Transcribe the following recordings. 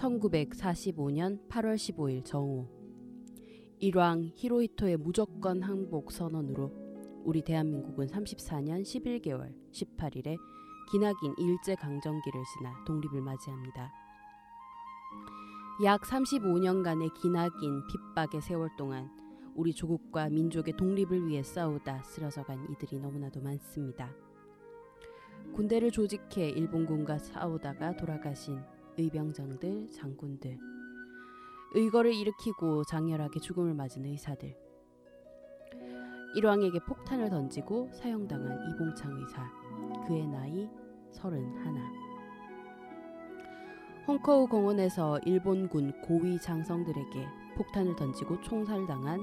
1945년 8월 15일 정오 일왕 히로히토의 무조건 항복 선언으로 우리 대한민국은 34년 11개월 18일에 기나긴 일제 강점기를 지나 독립을 맞이합니다. 약 35년간의 기나긴 핍박의 세월 동안 우리 조국과 민족의 독립을 위해 싸우다 쓰러져간 이들이 너무나도 많습니다. 군대를 조직해 일본군과 싸우다가 돌아가신 의병장들, 장군들, 의거를 일으키고 장렬하게 죽음을 맞은 의사들, 일왕에게 폭탄을 던지고 사형당한 이봉창 의사, 그의 나이 31. 홍커우 공원에서 일본군 고위 장성들에게 폭탄을 던지고 총살당한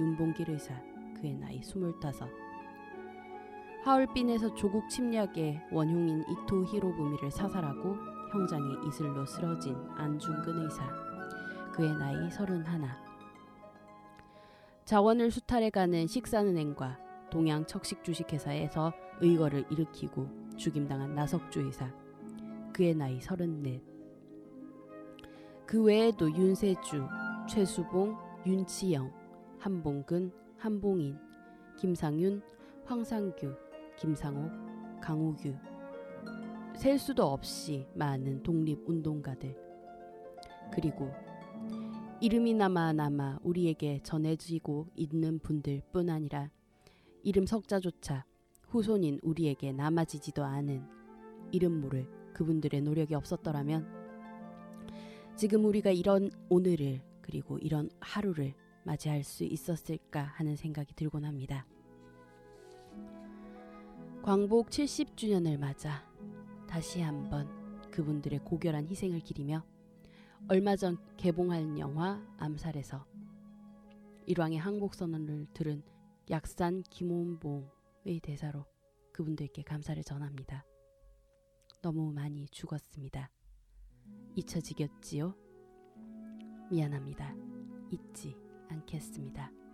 윤봉길 의사, 그의 나이 25. 하얼빈에서 조국 침략의 원흉인 이토 히로부미를 사살하고 형장의 이슬로 쓰러진 안중근 의사. 그의 나이 31. 자원을 수탈해가는 식산은행과 동양 척식 주식회사에서 의거를 일으키고 죽임당한 나석주 의사. 그의 나이 34. 그 외에도 윤세주, 최수봉, 윤치영, 한봉근, 한봉인, 김상윤, 황상규, 김상옥, 강우규, 셀 수도 없이 많은 독립운동가들, 그리고 이름이나마 남아 우리에게 전해지고 있는 분들 뿐 아니라 이름 석자조차 후손인 우리에게 남아지지도 않은 이름 모를 그분들의 노력이 없었더라면 지금 우리가 이런 오늘을 그리고 이런 하루를 맞이할 수 있었을까 하는 생각이 들곤 합니다. 광복 70주년을 맞아 다시 한번 그분들의 고결한 희생을 기리며 얼마 전 개봉한 영화 암살에서 일왕의 항복 선언을 들은 약산 김원봉의 대사로 그분들께 감사를 전합니다. 너무 많이 죽었습니다. 잊혀지겠지요? 미안합니다. 잊지 않겠습니다.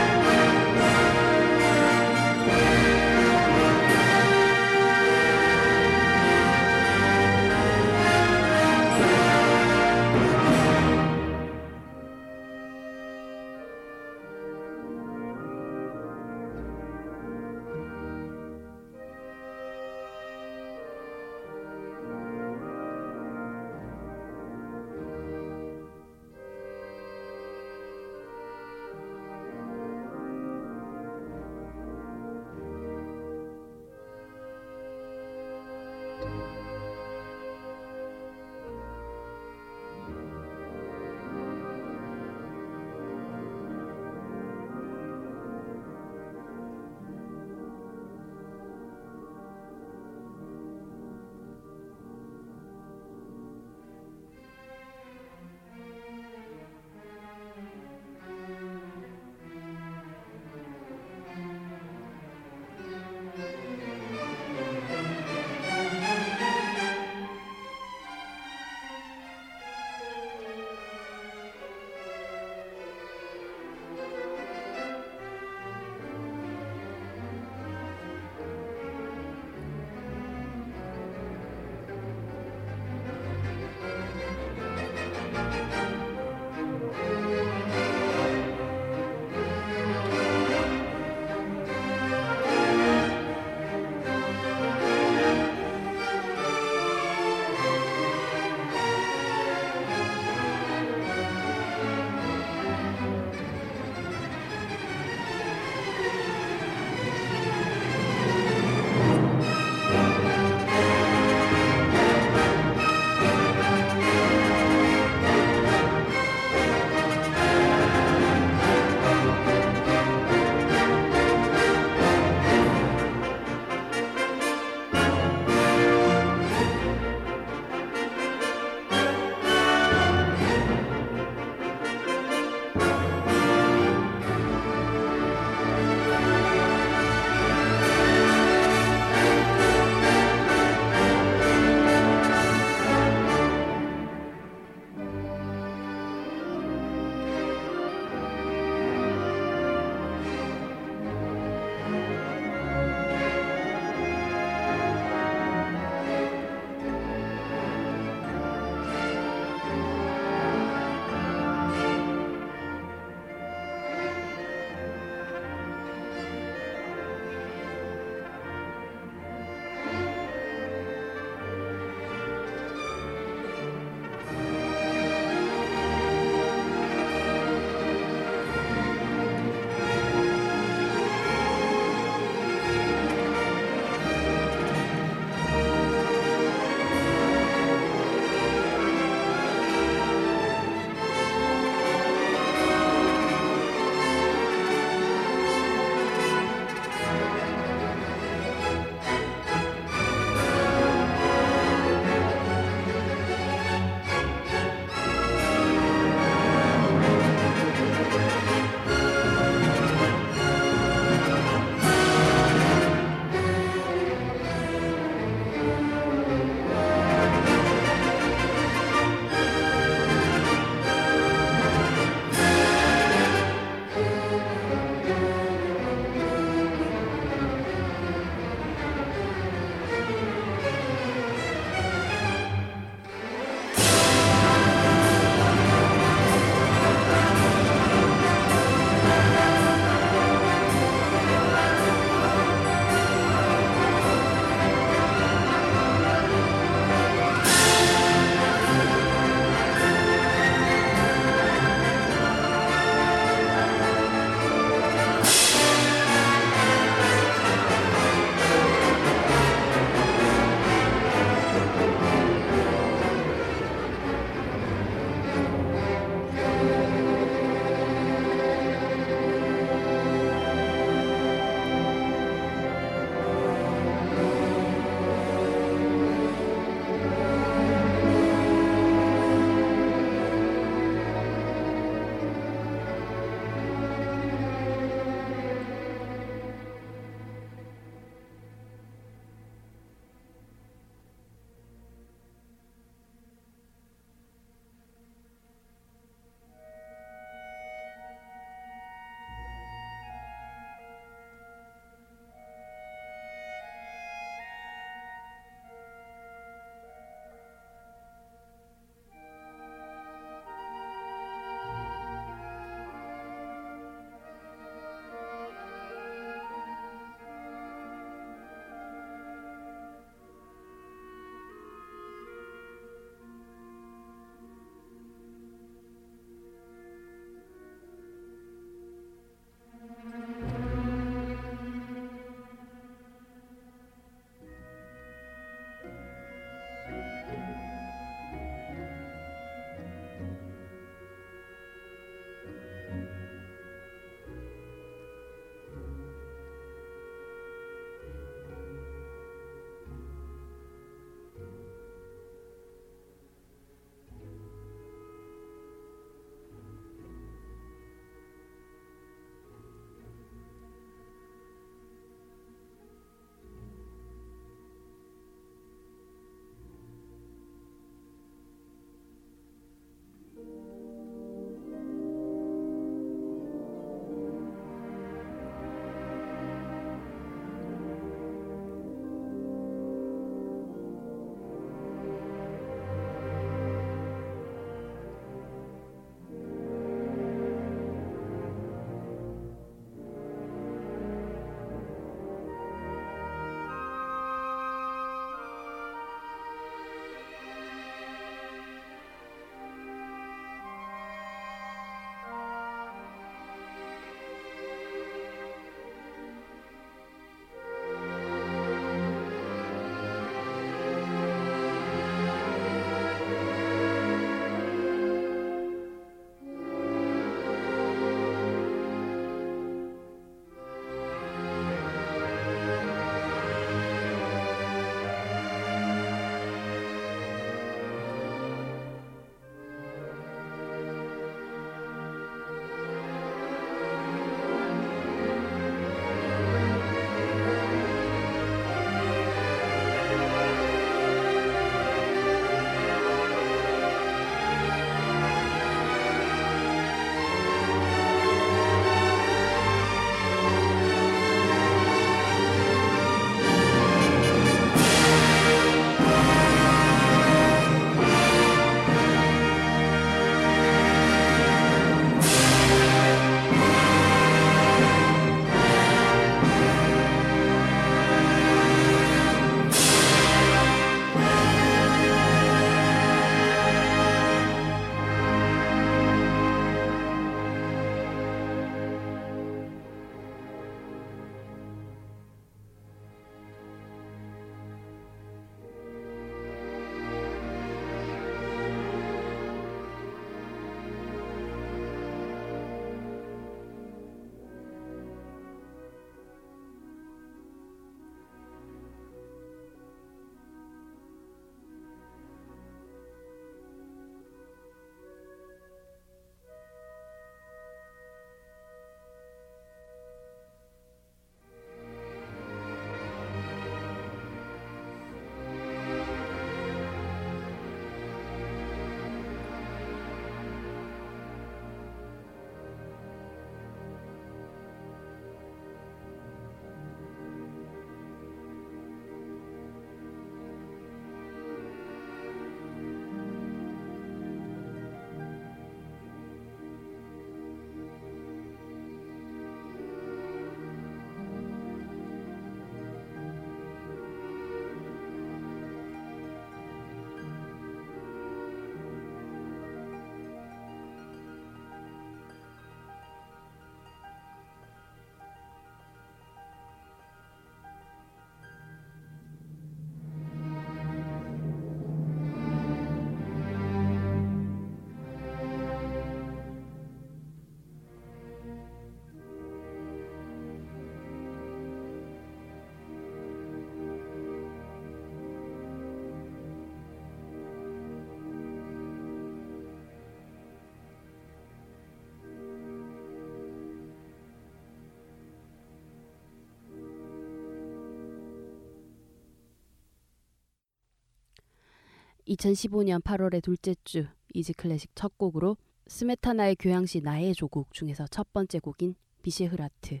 2015년 8월의 둘째 주 Easy Classic 첫 곡으로 스메타나의 교향시 나의 조국 중에서 첫 번째 곡인 비셰흐라트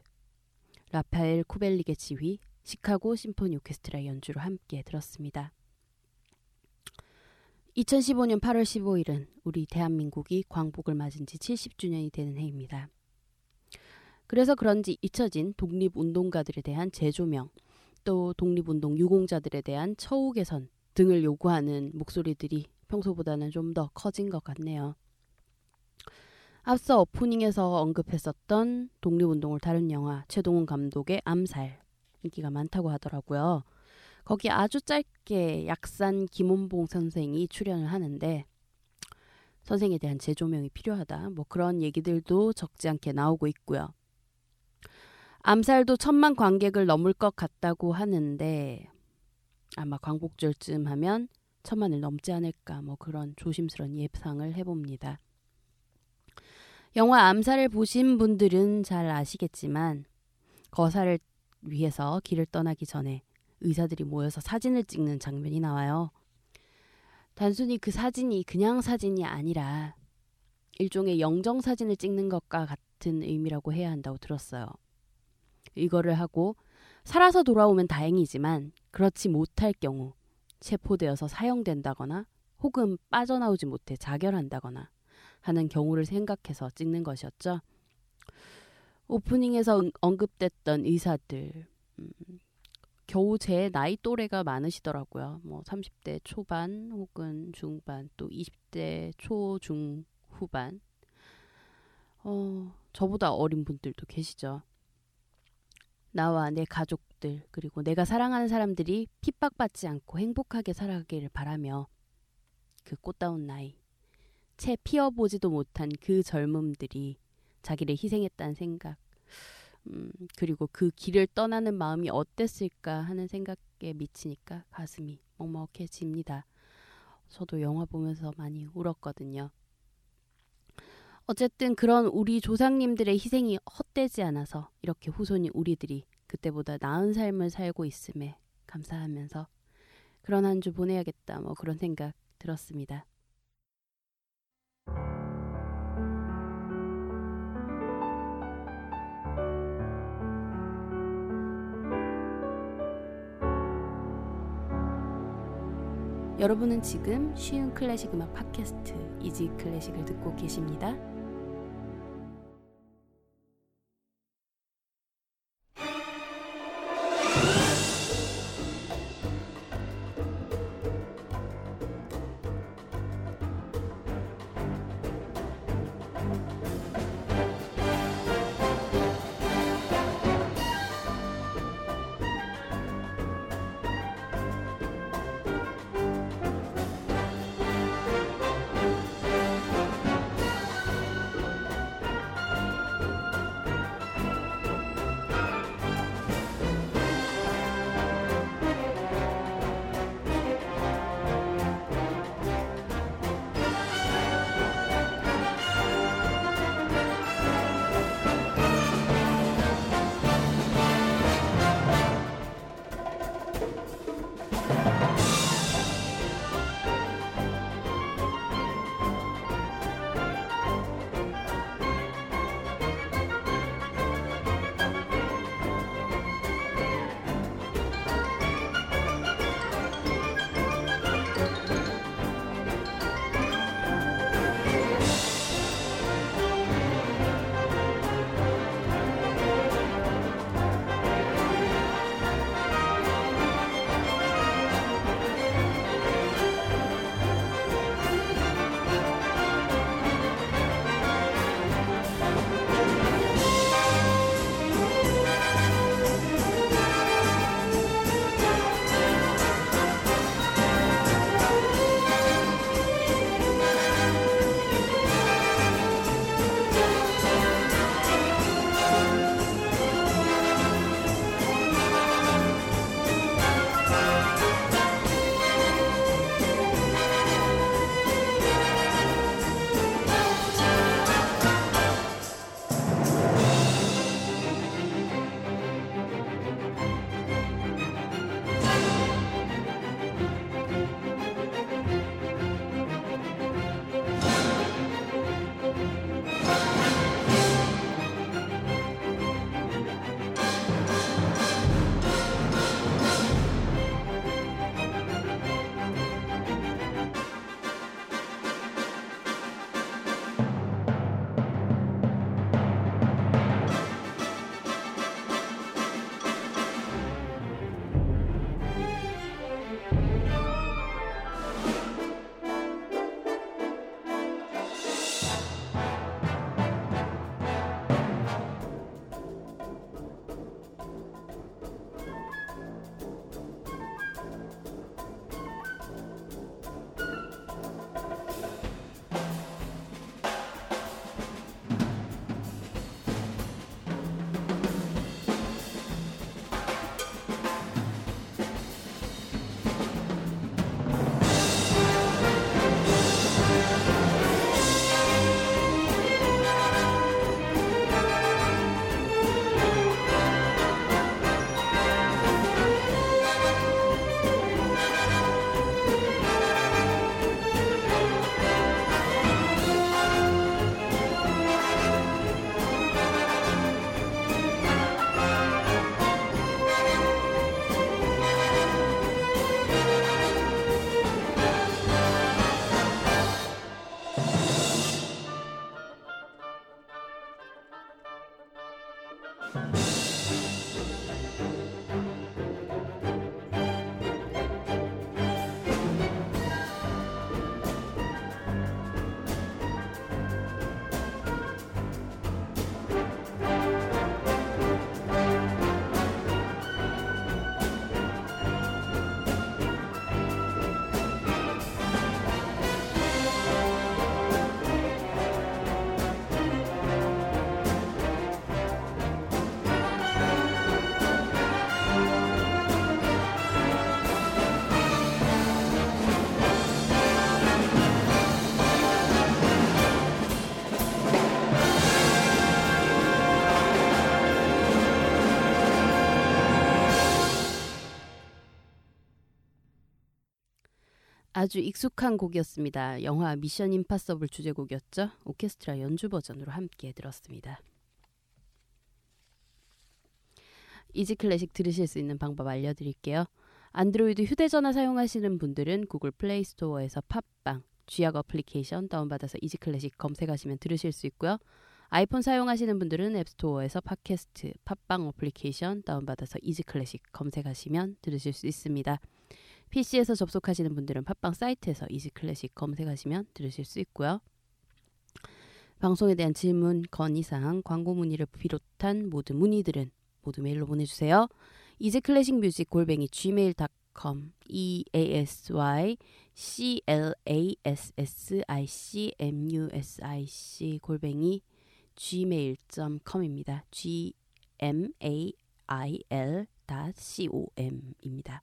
라파엘 쿠벨릭의 지휘 시카고 심포니 오케스트라 연주로 함께 들었습니다. 2015년 8월 15일은 우리 대한민국이 광복을 맞은 지 70주년이 되는 해입니다. 그래서 그런지 잊혀진 독립운동가들에 대한 재조명, 또 독립운동 유공자들에 대한 처우 개선 등을 요구하는 목소리들이 평소보다는 좀 더 커진 것 같네요. 앞서 오프닝에서 언급했었던 독립운동을 다룬 영화 최동훈 감독의 암살 인기가 많다고 하더라고요. 거기 아주 짧게 약산 김원봉 선생이 출연을 하는데 선생에 대한 재조명이 필요하다. 뭐 그런 얘기들도 적지 않게 나오고 있고요. 암살도 천만 관객을 넘을 것 같다고 하는데 아마 광복절쯤 하면 천만을 넘지 않을까 뭐 그런 조심스러운 예상을 해봅니다. 영화 암살을 보신 분들은 잘 아시겠지만 거사를 위해서 길을 떠나기 전에 의사들이 모여서 사진을 찍는 장면이 나와요. 단순히 그 사진이 그냥 사진이 아니라 일종의 영정 사진을 찍는 것과 같은 의미라고 해야 한다고 들었어요. 이거를 하고 살아서 돌아오면 다행이지만 그렇지 못할 경우 체포되어서 사형된다거나 혹은 빠져나오지 못해 자결한다거나 하는 경우를 생각해서 찍는 것이었죠. 오프닝에서 언급됐던 의사들 음, 겨우 제 나이 또래가 많으시더라고요. 뭐 30대 초반 혹은 중반 또 20대 초중 후반 어, 저보다 어린 분들도 계시죠. 나와 내 가족들 그리고 내가 사랑하는 사람들이 핍박받지 않고 행복하게 살아가기를 바라며 그 꽃다운 나이 채 피어보지도 못한 그 젊음들이 자기를 희생했다는 생각 음, 그리고 그 길을 떠나는 마음이 어땠을까 하는 생각에 미치니까 가슴이 먹먹해집니다. 저도 영화 보면서 많이 울었거든요. 어쨌든 그런 우리 조상님들의 희생이 헛되지 않아서 이렇게 후손이 우리들이 그때보다 나은 삶을 살고 있음에 감사하면서 그런 한 주 보내야겠다 뭐 그런 생각 들었습니다. 여러분은 지금 쉬운 클래식 음악 팟캐스트 이지 클래식을 듣고 계십니다. 아주 익숙한 곡이었습니다. 영화 Mission Impossible 주제곡이었죠. 오케스트라 연주 버전으로 함께 들었습니다. Easy Classic 들으실 수 있는 방법 알려드릴게요. 안드로이드 휴대전화 사용하시는 분들은 Google Play Store에서 팟빵, 쥐약 어플리케이션 다운받아서 Easy Classic 검색하시면 들으실 수 있고요. 아이폰 사용하시는 분들은 App Store에서 팟캐스트, 팟빵 어플리케이션 다운받아서 Easy Classic 검색하시면 들으실 수 있습니다. PC에서 접속하시는 분들은 팟빵 사이트에서 Easy Classic 검색하시면 들으실 수 있고요. 방송에 대한 질문, 건의사항, 광고 문의를 비롯한 모든 문의들은 모두 메일로 보내주세요. easy classic music 골뱅이 gmail.com e a s y c l a s s i c m u s i c 골뱅이 gmail.com입니다. g m a i l c o m입니다.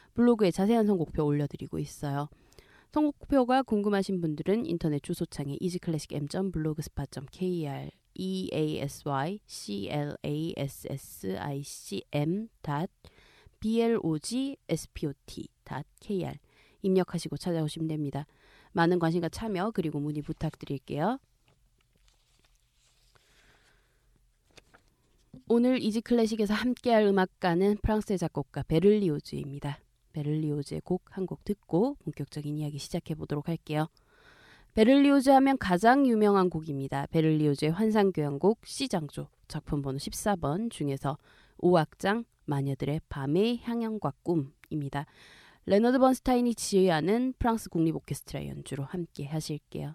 블로그에 자세한 선곡표 올려드리고 있어요. 선곡표가 궁금하신 분들은 인터넷 주소창에 easyclassicm.blogspot.kr e a s y c l a s s i c m b l o g s p o t k r 입력하시고 찾아오시면 됩니다. 많은 관심과 참여 그리고 문의 부탁드릴게요. 오늘 Easy Classic에서 함께할 음악가는 프랑스의 작곡가 베를리오즈입니다. 베를리오즈의 곡 한 곡 듣고 본격적인 이야기 시작해 보도록 할게요. 베를리오즈 하면 가장 유명한 곡입니다. 베를리오즈의 환상교향곡 C장조 작품 번호 14번 중에서 5악장 마녀들의 밤의 향연과 꿈입니다. 레너드 번스타인이 지휘하는 프랑스 국립 오케스트라 연주로 함께 하실게요.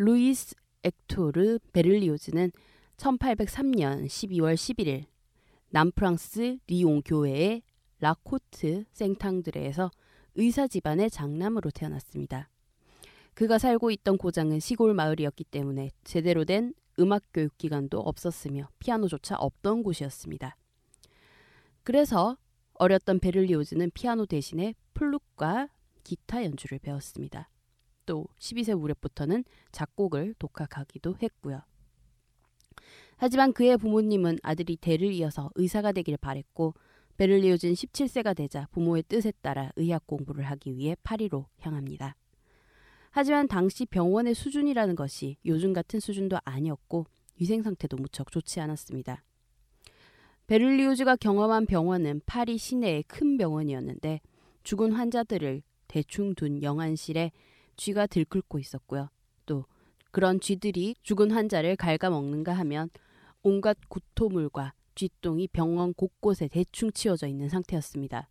루이스 엑토르 베를리오즈는 1803년 12월 11일 남프랑스 리옹 교외의 라코트 생탕드레에서 의사 집안의 장남으로 태어났습니다. 그가 살고 있던 고장은 시골 마을이었기 때문에 제대로 된 음악 교육 기관도 없었으며 피아노조차 없던 곳이었습니다. 그래서 어렸던 베를리오즈는 피아노 대신에 플룻과 기타 연주를 배웠습니다. 또 12세 무렵부터는 작곡을 독학하기도 했고요. 하지만 그의 부모님은 아들이 대를 이어서 의사가 되길 바랬고 베를리오즈는 17세가 되자 부모의 뜻에 따라 의학 공부를 하기 위해 파리로 향합니다. 하지만 당시 병원의 수준이라는 것이 요즘 같은 수준도 아니었고 위생 상태도 무척 좋지 않았습니다. 베를리오즈가 경험한 병원은 파리 시내의 큰 병원이었는데 죽은 환자들을 대충 둔 영안실에 쥐가 들끓고 있었고요. 또 그런 쥐들이 죽은 환자를 갉아먹는가 하면 온갖 구토물과 쥐똥이 병원 곳곳에 대충 치워져 있는 상태였습니다.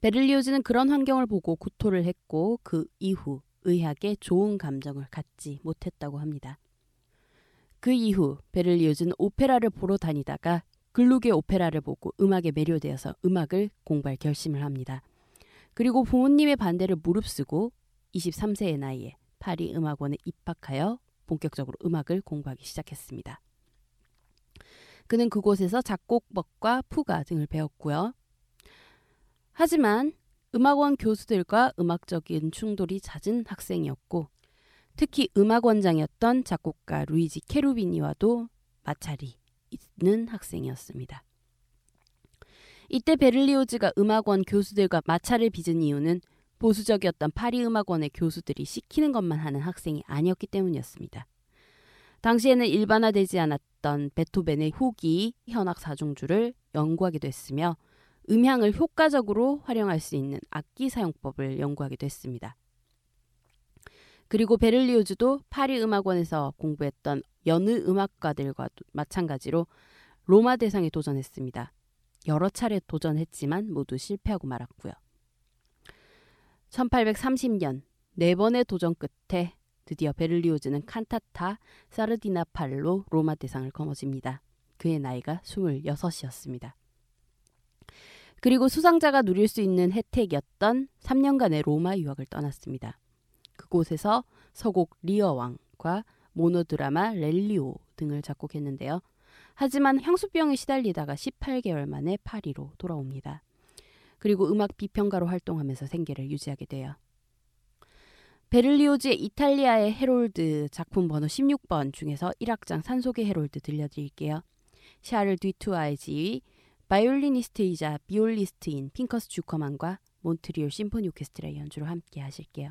베를리오즈는 그런 환경을 보고 구토를 했고 그 이후 의학에 좋은 감정을 갖지 못했다고 합니다. 그 이후 베를리오즈는 오페라를 보러 다니다가 글루게 오페라를 보고 음악에 매료되어서 음악을 공부할 결심을 합니다. 그리고 부모님의 반대를 무릅쓰고 23세의 나이에 파리 음악원에 입학하여 본격적으로 음악을 공부하기 시작했습니다. 그는 그곳에서 작곡법과 푸가 등을 배웠고요. 하지만 음악원 교수들과 음악적인 충돌이 잦은 학생이었고 특히 음악원장이었던 작곡가 루이지 케루비니와도 마찰이 있는 학생이었습니다. 이때 베를리오즈가 음악원 교수들과 마찰을 빚은 이유는 보수적이었던 파리 음악원의 교수들이 시키는 것만 하는 학생이 아니었기 때문이었습니다. 당시에는 일반화되지 않았던 베토벤의 후기 현악 사중주를 연구하기도 했으며 음향을 효과적으로 활용할 수 있는 악기 사용법을 연구하기도 했습니다. 그리고 베를리오즈도 파리 음악원에서 공부했던 여느 음악가들과 마찬가지로 로마 대상에 도전했습니다. 여러 차례 도전했지만 모두 실패하고 말았고요. 1830년 네 번의 도전 끝에 드디어 베를리오즈는 칸타타 사르디나팔로 로마 대상을 거머쥡니다. 그의 나이가 26이었습니다. 그리고 수상자가 누릴 수 있는 혜택이었던 3년간의 로마 유학을 떠났습니다. 그곳에서 서곡 리어 왕과 모노드라마 렐리오 등을 작곡했는데요. 하지만 향수병에 시달리다가 18개월 만에 파리로 돌아옵니다. 그리고 음악 비평가로 활동하면서 생계를 유지하게 돼요. 베를리오즈의 이탈리아의 헤롤드 작품 번호 16번 중에서 1악장 산속의 헤롤드 들려드릴게요. 샤를 뒤투아의 지휘, 바이올리니스트이자 비올리스트인 핑커스 주커만과 몬트리올 심포니 오케스트라의 연주로 함께 하실게요.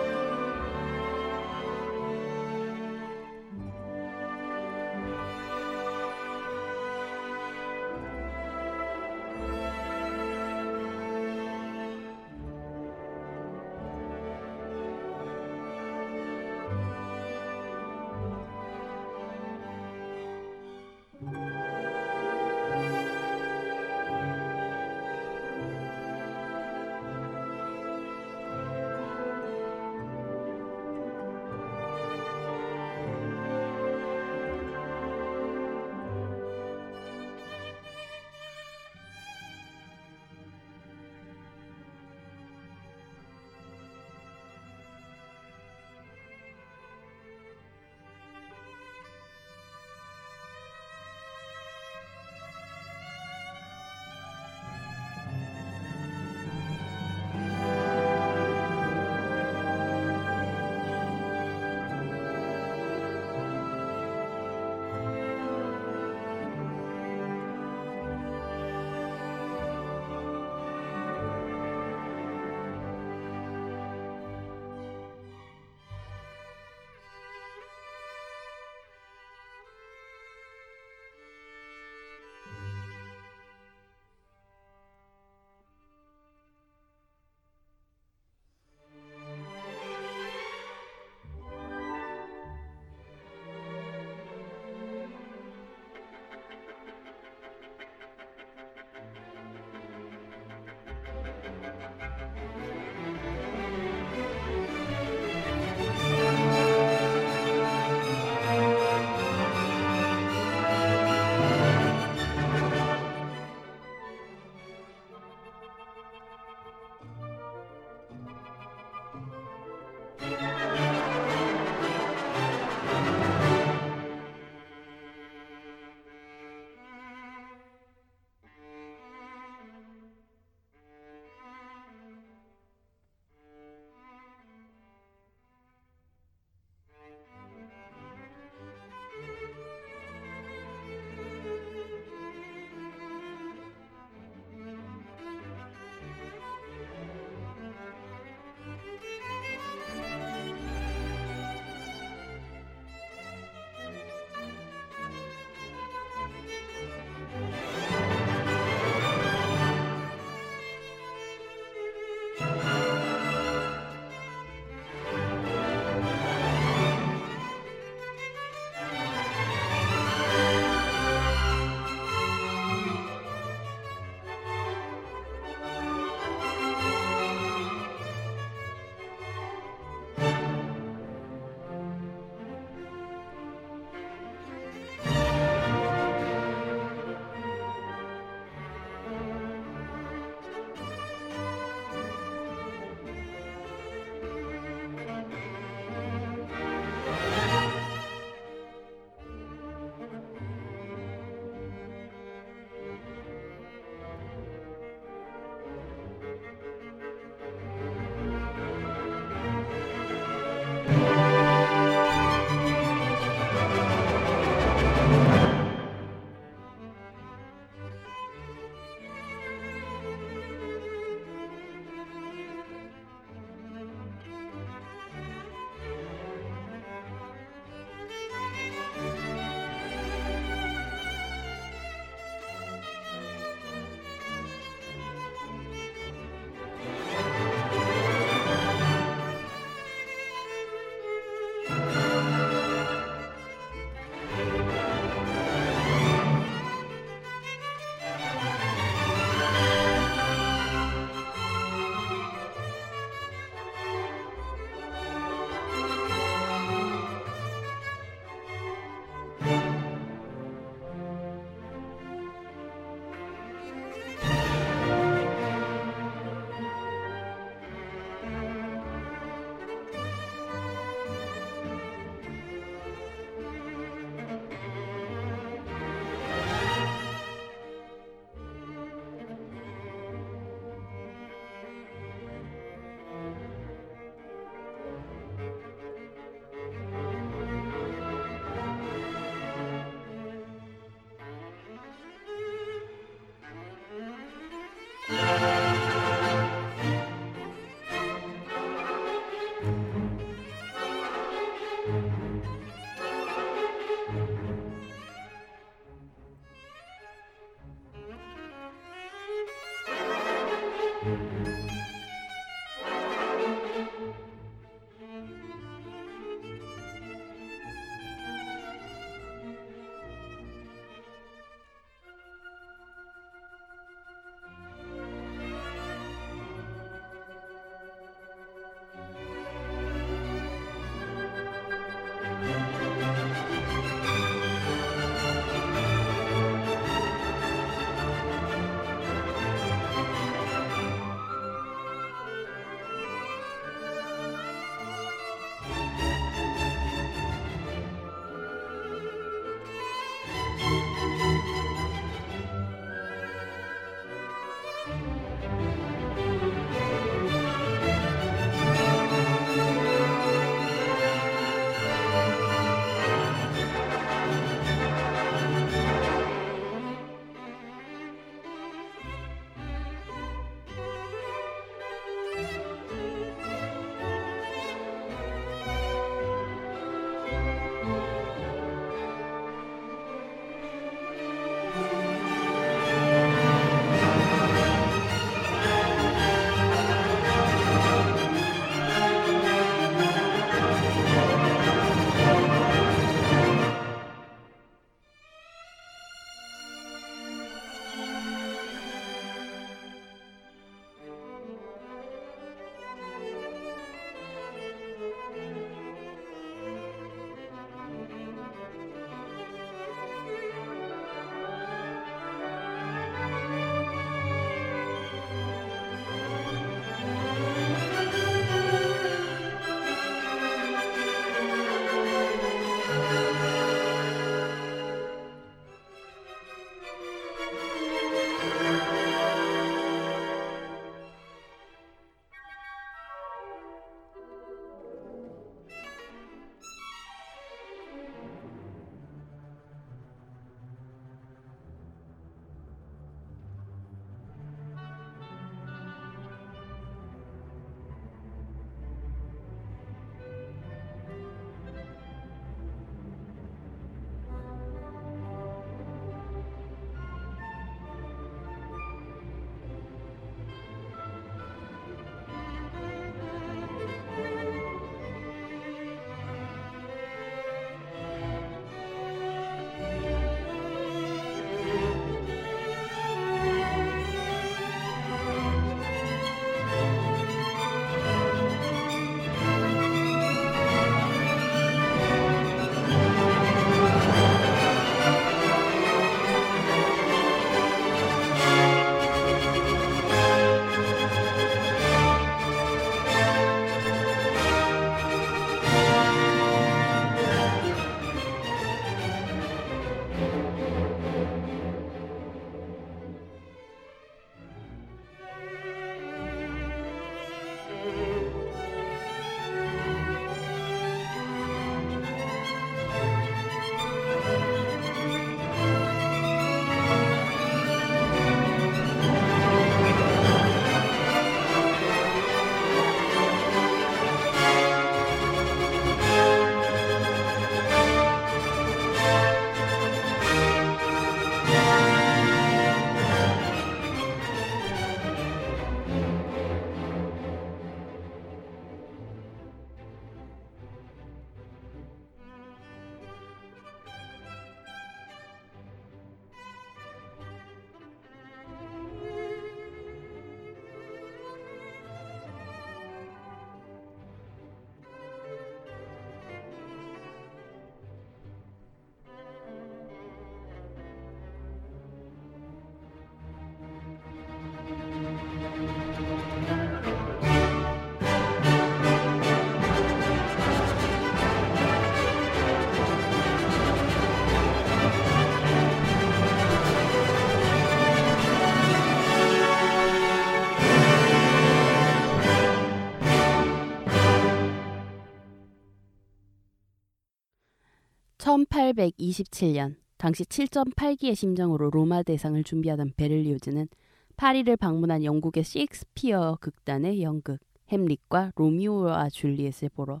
1827년 당시 7.8기의 심정으로 로마 대상을 준비하던 베를리오즈는 파리를 방문한 영국의 셰익스피어 극단의 연극 햄릿과 로미오와 줄리엣을 보러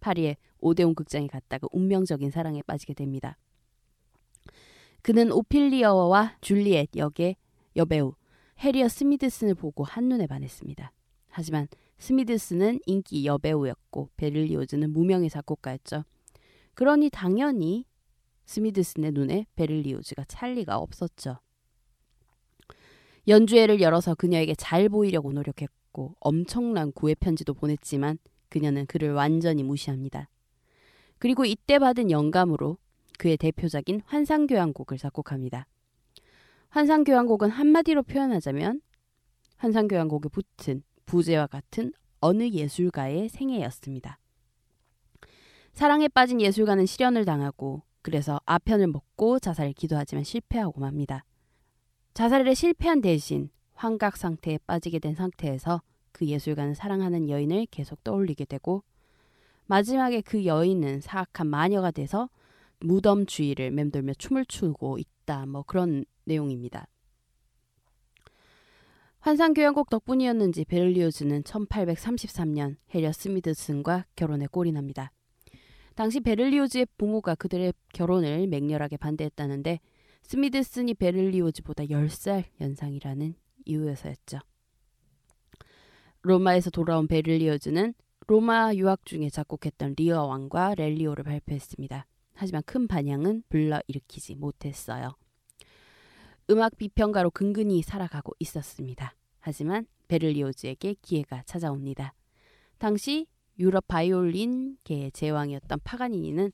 파리의 오데온 극장에 갔다가 운명적인 사랑에 빠지게 됩니다. 그는 오필리어와 줄리엣 역의 여배우 해리어 스미드슨을 보고 한눈에 반했습니다. 하지만 스미드슨은 인기 여배우였고 베를리오즈는 무명의 작곡가였죠. 그러니 당연히 스미드슨의 눈에 베를리오즈가 찰 리가 없었죠. 연주회를 열어서 그녀에게 잘 보이려고 노력했고 엄청난 구애 편지도 보냈지만 그녀는 그를 완전히 무시합니다. 그리고 이때 받은 영감으로 그의 대표작인 환상교향곡을 작곡합니다. 환상교향곡은 한마디로 표현하자면 환상교향곡에 붙은 부제와 같은 어느 예술가의 생애였습니다. 사랑에 빠진 예술가는 실현을 당하고 그래서 아편을 먹고 자살을 기도하지만 실패하고 맙니다. 자살에 실패한 대신 환각 상태에 빠지게 된 상태에서 그 예술가는 사랑하는 여인을 계속 떠올리게 되고 마지막에 그 여인은 사악한 마녀가 돼서 무덤 주위를 맴돌며 춤을 추고 있다. 뭐 그런 내용입니다. 환상교향곡 덕분이었는지 베를리오즈는 1833년 헤리어 스미드슨과 결혼에 골인합니다. 당시 베를리오즈의 부모가 그들의 결혼을 맹렬하게 반대했다는데 스미드슨이 베를리오즈보다 10살 연상이라는 이유에서였죠. 로마에서 돌아온 베를리오즈는 로마 유학 중에 작곡했던 리어 왕과 렐리오를 발표했습니다. 하지만 큰 반향은 불러일으키지 못했어요. 음악 비평가로 근근히 살아가고 있었습니다. 하지만 베를리오즈에게 기회가 찾아옵니다. 당시 유럽 바이올린계의 제왕이었던 파가니니는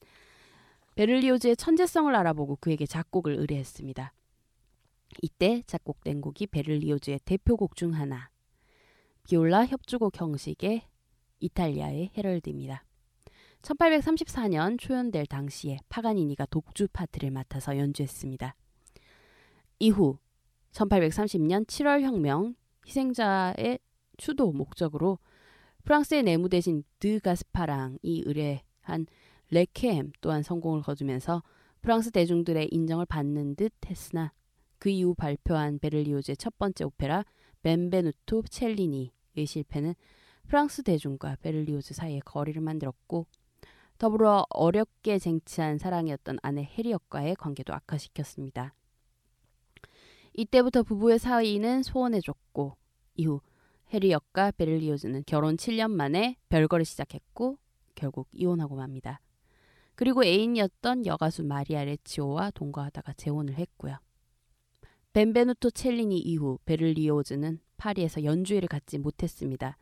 베를리오즈의 천재성을 알아보고 그에게 작곡을 의뢰했습니다. 이때 작곡된 곡이 베를리오즈의 대표곡 중 하나, 비올라 협주곡 형식의 이탈리아의 헤럴드입니다. 1834년 초연될 당시에 파가니니가 독주 파트를 맡아서 연주했습니다. 이후 1830년 7월 혁명 희생자의 추도 목적으로 프랑스의 내무 대신 드 가스파랑이 의뢰한 레퀴엠 또한 성공을 거두면서 프랑스 대중들의 인정을 받는 듯 했으나 그 이후 발표한 베를리오즈의 첫 번째 오페라 벤베누토 첼리니의 실패는 프랑스 대중과 베를리오즈 사이에 거리를 만들었고 더불어 어렵게 쟁취한 사랑이었던 아내 해리엇과의 관계도 악화시켰습니다. 이때부터 부부의 사이는 소원해졌고 이후 해리엇과 베를리오즈는 결혼 7년 만에 별거를 시작했고 결국 이혼하고 맙니다. 그리고 애인이었던 여가수 마리아 레치오와 동거하다가 재혼을 했고요. 벤베누토 첼리니 이후 베를리오즈는 파리에서 연주회를 갖지 못했습니다.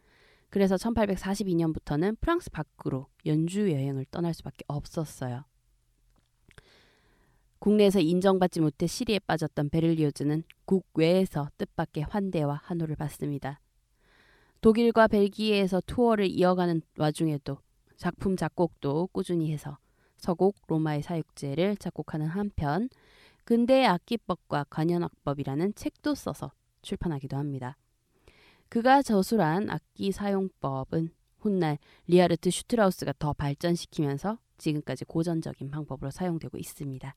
그래서 1842년부터는 프랑스 밖으로 연주 여행을 떠날 수밖에 없었어요. 국내에서 인정받지 못해 실의에 빠졌던 베를리오즈는 국외에서 뜻밖의 환대와 환호를 받습니다. 독일과 벨기에에서 투어를 이어가는 와중에도 작품 작곡도 꾸준히 해서 서곡 로마의 사육제를 작곡하는 한편 근대의 악기법과 관현악법이라는 책도 써서 출판하기도 합니다. 그가 저술한 악기 사용법은 훗날 리하르트 슈트라우스가 더 발전시키면서 지금까지 고전적인 방법으로 사용되고 있습니다.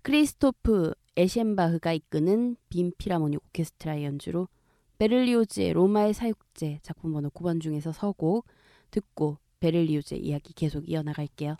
크리스토프 에셴바흐가 이끄는 빈 피라모니 오케스트라의 연주로 베를리오즈의 로마의 사육제 작품 번호 9번 중에서 서곡 듣고 베를리오즈의 이야기 계속 이어나갈게요.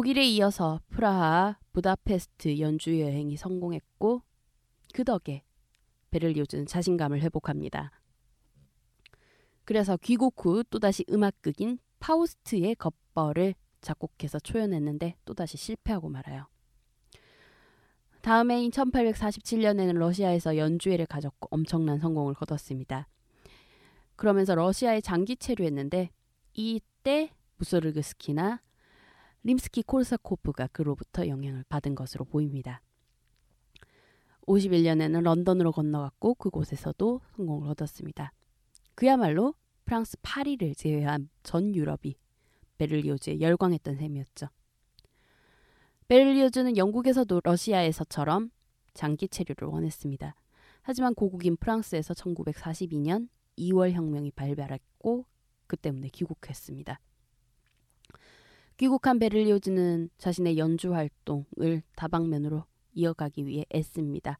독일에 이어서 프라하, 부다페스트 연주 여행이 성공했고 그 덕에 베를리오즈는 자신감을 회복합니다. 그래서 귀국 후 또다시 음악극인 파우스트의 겉벌을 작곡해서 초연했는데 또다시 실패하고 말아요. 다음 해인 1847년에는 러시아에서 연주회를 가졌고 엄청난 성공을 거뒀습니다. 그러면서 러시아에 장기 체류했는데 이때 무소르그스키나 림스키 콜사코프가 그로부터 영향을 받은 것으로 보입니다. 51년에는 런던으로 건너갔고 그곳에서도 성공을 얻었습니다. 그야말로 프랑스 파리를 제외한 전 유럽이 베를리오즈에 열광했던 셈이었죠. 베를리오즈는 영국에서도 러시아에서처럼 장기 체류를 원했습니다. 하지만 고국인 프랑스에서 1942년 2월 혁명이 발발했고 그 때문에 귀국했습니다. 귀국한 베를리오즈는 자신의 연주 활동을 다방면으로 이어가기 위해 애씁니다.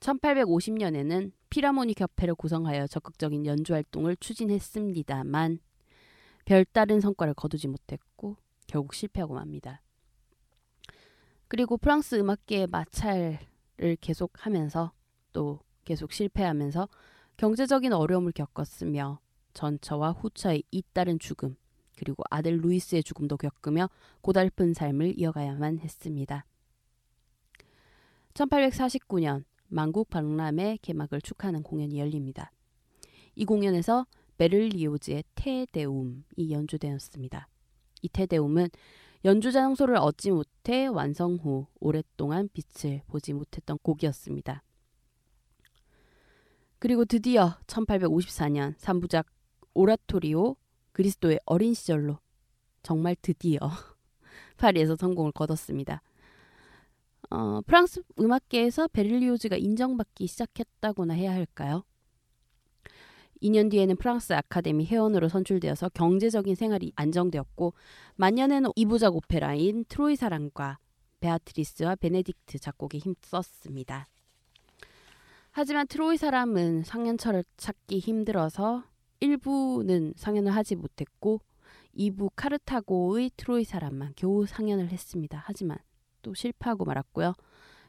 1850년에는 피라모닉 협회를 구성하여 적극적인 연주 활동을 추진했습니다만 별다른 성과를 거두지 못했고 결국 실패하고 맙니다. 그리고 프랑스 음악계의 마찰을 계속하면서 또 계속 실패하면서 경제적인 어려움을 겪었으며 전처와 후처의 잇따른 죽음 그리고 아들 루이스의 죽음도 겪으며 고달픈 삶을 이어가야만 했습니다. 1849년 만국 박람회 개막을 축하하는 공연이 열립니다. 이 공연에서 베를리오즈의 테데움이 연주되었습니다. 이 테데움은 연주 장소를 얻지 못해 완성 후 오랫동안 빛을 보지 못했던 곡이었습니다. 그리고 드디어 1854년 3부작 오라토리오 그리스도의 어린 시절로 정말 드디어 파리에서 성공을 거뒀습니다. 어, 프랑스 음악계에서 베를리오즈가 인정받기 시작했다고나 해야 할까요? 2년 뒤에는 프랑스 아카데미 회원으로 선출되어서 경제적인 생활이 안정되었고 만년에는 이부작 오페라인 트로이 사람과 베아트리스와 베네딕트 작곡에 힘썼습니다. 하지만 트로이 사람은 상연처를 찾기 힘들어서 1부는 상연을 하지 못했고 2부 카르타고의 트로이 사람만 겨우 상연을 했습니다. 하지만 또 실패하고 말았고요.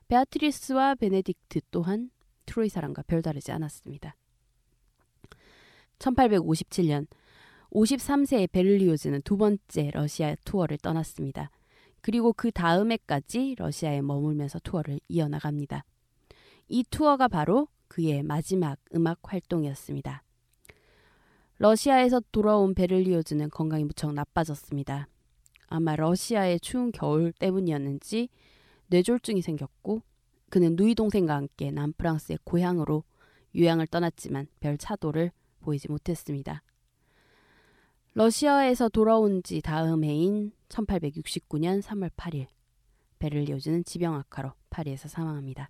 베아트리스와 베네딕트 또한 트로이 사람과 별다르지 않았습니다. 1857년 53세의 베를리오즈는 두 번째 러시아 투어를 떠났습니다. 그리고 그 다음 해까지 러시아에 머물면서 투어를 이어나갑니다. 이 투어가 바로 그의 마지막 음악 활동이었습니다. 러시아에서 돌아온 베를리오즈는 건강이 무척 나빠졌습니다. 아마 러시아의 추운 겨울 때문이었는지 뇌졸중이 생겼고 그는 누이 동생과 함께 남프랑스의 고향으로 유양을 떠났지만 별 차도를 보이지 못했습니다. 러시아에서 돌아온 지 다음 해인 1869년 3월 8일 베를리오즈는 지병 악화로 파리에서 사망합니다.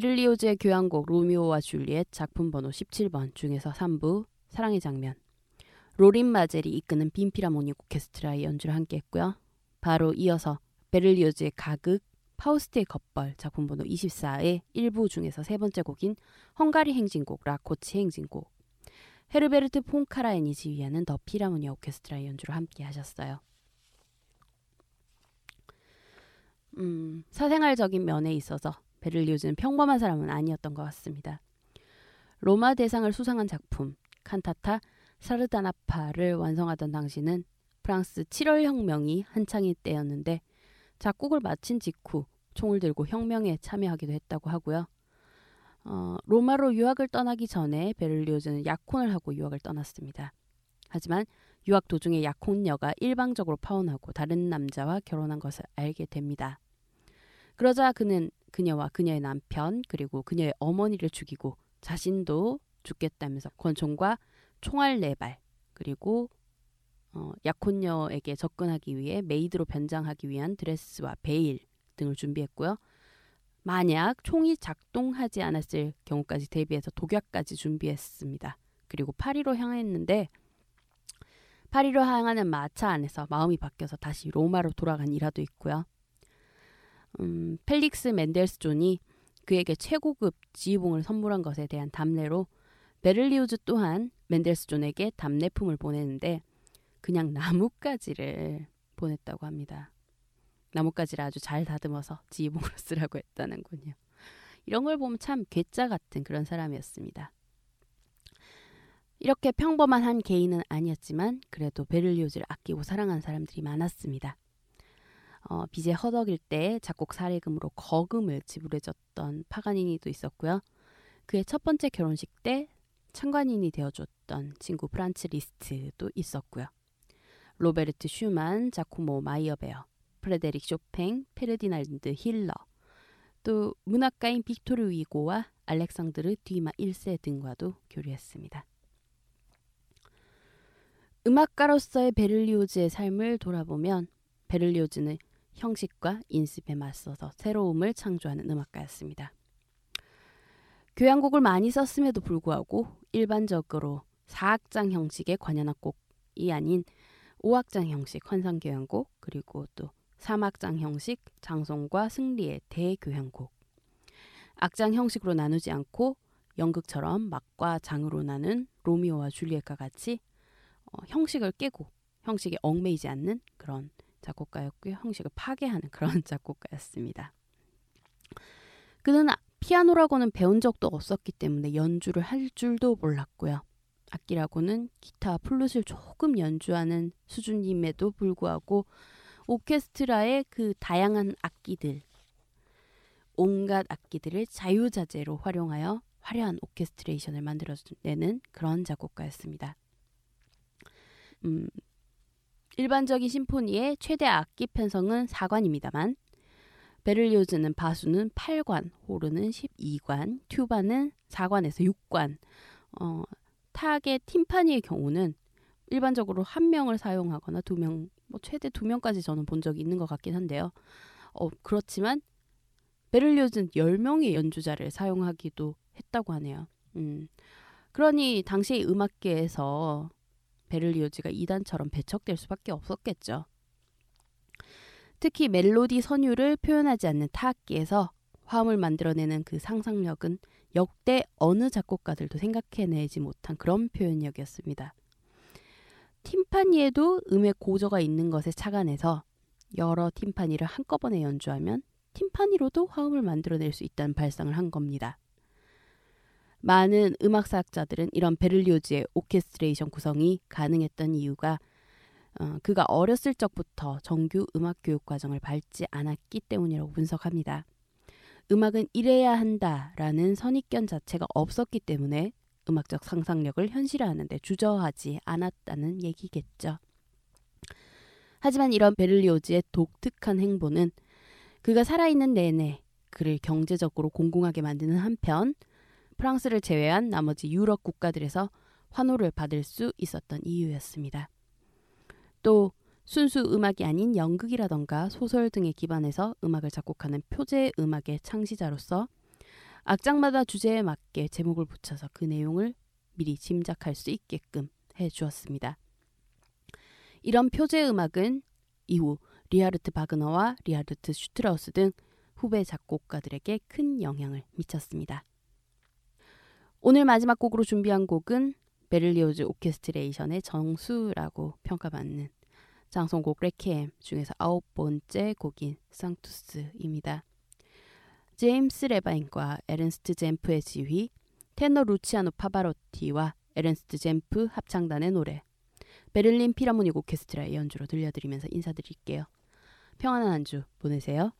베를리오즈의 교향곡 로미오와 줄리엣 작품 번호 17번 중에서 3부 사랑의 장면 로린 마젤이 이끄는 빈 필하모니 오케스트라의 연주를 함께 했고요. 바로 이어서 베를리오즈의 가극 파우스트의 겁벌 작품 번호 24의 1부 중에서 세 번째 곡인 헝가리 행진곡 라코치 행진곡 헤르베르트 폰 카라얀이이 지휘하는 더 필하모니 오케스트라의 연주를 함께 하셨어요. 음, 사생활적인 면에 있어서 베를리오즈는 평범한 사람은 아니었던 것 같습니다. 로마 대상을 수상한 작품 칸타타 사르다나파를 완성하던 당시는 프랑스 7월 혁명이 한창일 때였는데 작곡을 마친 직후 총을 들고 혁명에 참여하기도 했다고 하고요. 어, 로마로 유학을 떠나기 전에 베를리오즈는 약혼을 하고 유학을 떠났습니다. 하지만 유학 도중에 약혼녀가 일방적으로 파혼하고 다른 남자와 결혼한 것을 알게 됩니다. 그러자 그는 그녀와 그녀의 남편 그리고 그녀의 어머니를 죽이고 자신도 죽겠다면서 권총과 총알 네 발 그리고 어, 약혼녀에게 접근하기 위해 메이드로 변장하기 위한 드레스와 베일 등을 준비했고요. 만약 총이 작동하지 않았을 경우까지 대비해서 독약까지 준비했습니다. 그리고 파리로 향했는데 파리로 향하는 마차 안에서 마음이 바뀌어서 다시 로마로 돌아간 일화도 있고요. 음, 펠릭스 멘델스존이 그에게 최고급 지휘봉을 선물한 것에 대한 답례로 베를리오즈 또한 멘델스존에게 답례품을 보내는데 그냥 나뭇가지를 보냈다고 합니다. 나뭇가지를 아주 잘 다듬어서 지휘봉으로 쓰라고 했다는군요. 이런 걸 보면 참 괴짜 같은 그런 사람이었습니다. 이렇게 평범한 한 개인은 아니었지만 그래도 베를리오즈를 아끼고 사랑한 사람들이 많았습니다. 어, 빚에 허덕일 때 작곡 사례금으로 거금을 지불해줬던 파가니니도 있었고요. 그의 첫 번째 결혼식 때 참관인이 되어줬던 친구 프란츠 리스트도 있었고요. 로베르트 슈만, 자코모 마이어베어, 프레데릭 쇼팽, 페르디난트 힐러, 또 문학가인 빅토르 위고와 알렉산드르 뒤마 1세 등과도 교류했습니다. 음악가로서의 베를리오즈의 삶을 돌아보면 베를리오즈는 형식과 인습에 맞서서 새로움을 창조하는 음악가였습니다. 교향곡을 많이 썼음에도 불구하고 일반적으로 4악장 형식의 관현악곡이 아닌 5악장 형식 환상교향곡 그리고 또 3악장 형식 장송과 승리의 대교향곡 악장 형식으로 나누지 않고 연극처럼 막과 장으로 나눈 로미오와 줄리엣과 같이 어, 형식을 깨고 형식에 얽매이지 않는 그런 작곡가였고요. 형식을 파괴하는 그런 작곡가였습니다. 그는 피아노라고는 배운 적도 없었기 때문에 연주를 할 줄도 몰랐고요. 악기라고는 기타, 플룻을 조금 연주하는 수준임에도 불구하고 오케스트라의 그 다양한 악기들, 온갖 악기들을 자유자재로 활용하여 화려한 오케스트레이션을 만들어내는 그런 작곡가였습니다. 음, 일반적인 심포니의 최대 악기 편성은 4관입니다만 베를리오즈는 바수는 8관, 호르는 12관, 튜바는 4관에서 6관. 어, 타악의 팀파니의 경우는 일반적으로 한 명을 사용하거나 두 명, 뭐 최대 두 명까지 저는 본 적이 있는 것 같긴 한데요. 어, 그렇지만 베를리오즈는 10명의 연주자를 사용하기도 했다고 하네요. 음. 그러니 당시 음악계에서 베를리오즈가 이단처럼 배척될 수밖에 없었겠죠. 특히 멜로디 선율을 표현하지 않는 타악기에서 화음을 만들어내는 그 상상력은 역대 어느 작곡가들도 생각해내지 못한 그런 표현력이었습니다. 팀파니에도 음의 고저가 있는 것에 착안해서 여러 팀파니를 한꺼번에 연주하면 팀파니로도 화음을 만들어낼 수 있다는 발상을 한 겁니다. 많은 음악사학자들은 이런 베를리오즈의 오케스트레이션 구성이 가능했던 이유가 어, 그가 어렸을 적부터 정규 음악 교육 과정을 밟지 않았기 때문이라고 분석합니다. 음악은 이래야 한다라는 선입견 자체가 없었기 때문에 음악적 상상력을 현실화하는데 주저하지 않았다는 얘기겠죠. 하지만 이런 베를리오즈의 독특한 행보는 그가 살아있는 내내 그를 경제적으로 공공하게 만드는 한편 프랑스를 제외한 나머지 유럽 국가들에서 환호를 받을 수 있었던 이유였습니다. 또 순수 음악이 아닌 연극이라던가 소설 등에 기반해서 음악을 작곡하는 표제 음악의 창시자로서 악장마다 주제에 맞게 제목을 붙여서 그 내용을 미리 짐작할 수 있게끔 해 주었습니다. 이런 표제 음악은 이후 리하르트 바그너와 리하르트 슈트라우스 등 후배 작곡가들에게 큰 영향을 미쳤습니다. 오늘 마지막 곡으로 준비한 곡은 베를리오즈 오케스트레이션의 정수라고 평가받는 장송곡 레퀴엠 중에서 아홉 번째 곡인 상투스입니다. 제임스 레바인과 에른스트 젠프의 지휘, 테너 루치아노 파바로티와 에른스트 젠프 합창단의 노래, 베를린 피라모닉 오케스트라의 연주로 들려드리면서 인사드릴게요. 평안한 한 주 보내세요.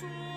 Jesus.